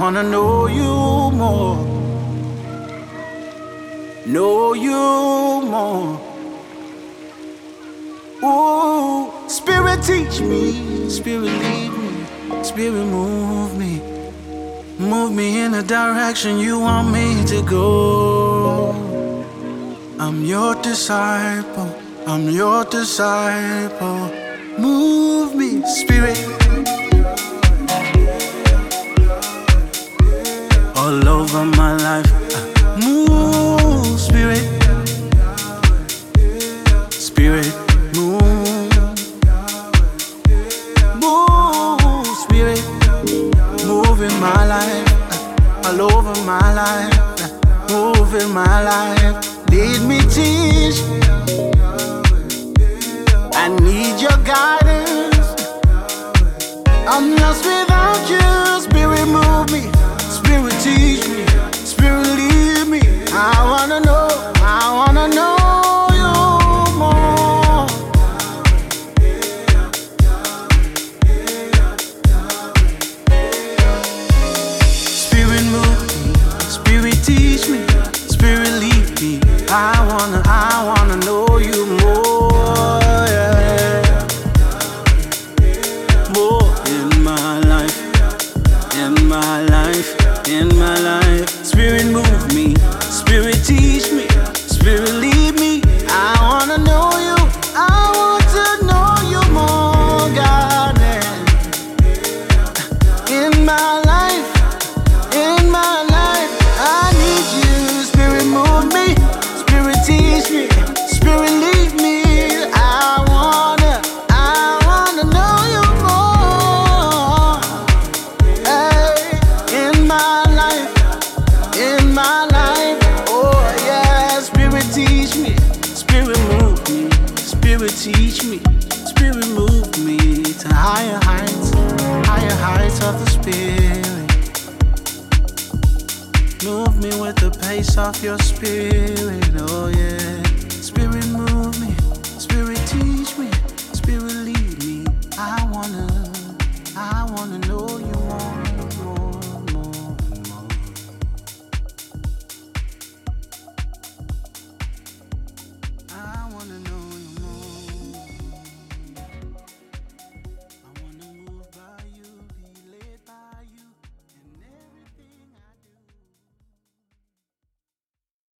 wanna know you more. Know you more. Ooh, Spirit teach me, Spirit lead me, Spirit move me. Move me in the direction you want me to go. I'm your disciple, I'm your disciple. Move me, Spirit. I'm lost without you. Spirit, move me. Spirit, teach me.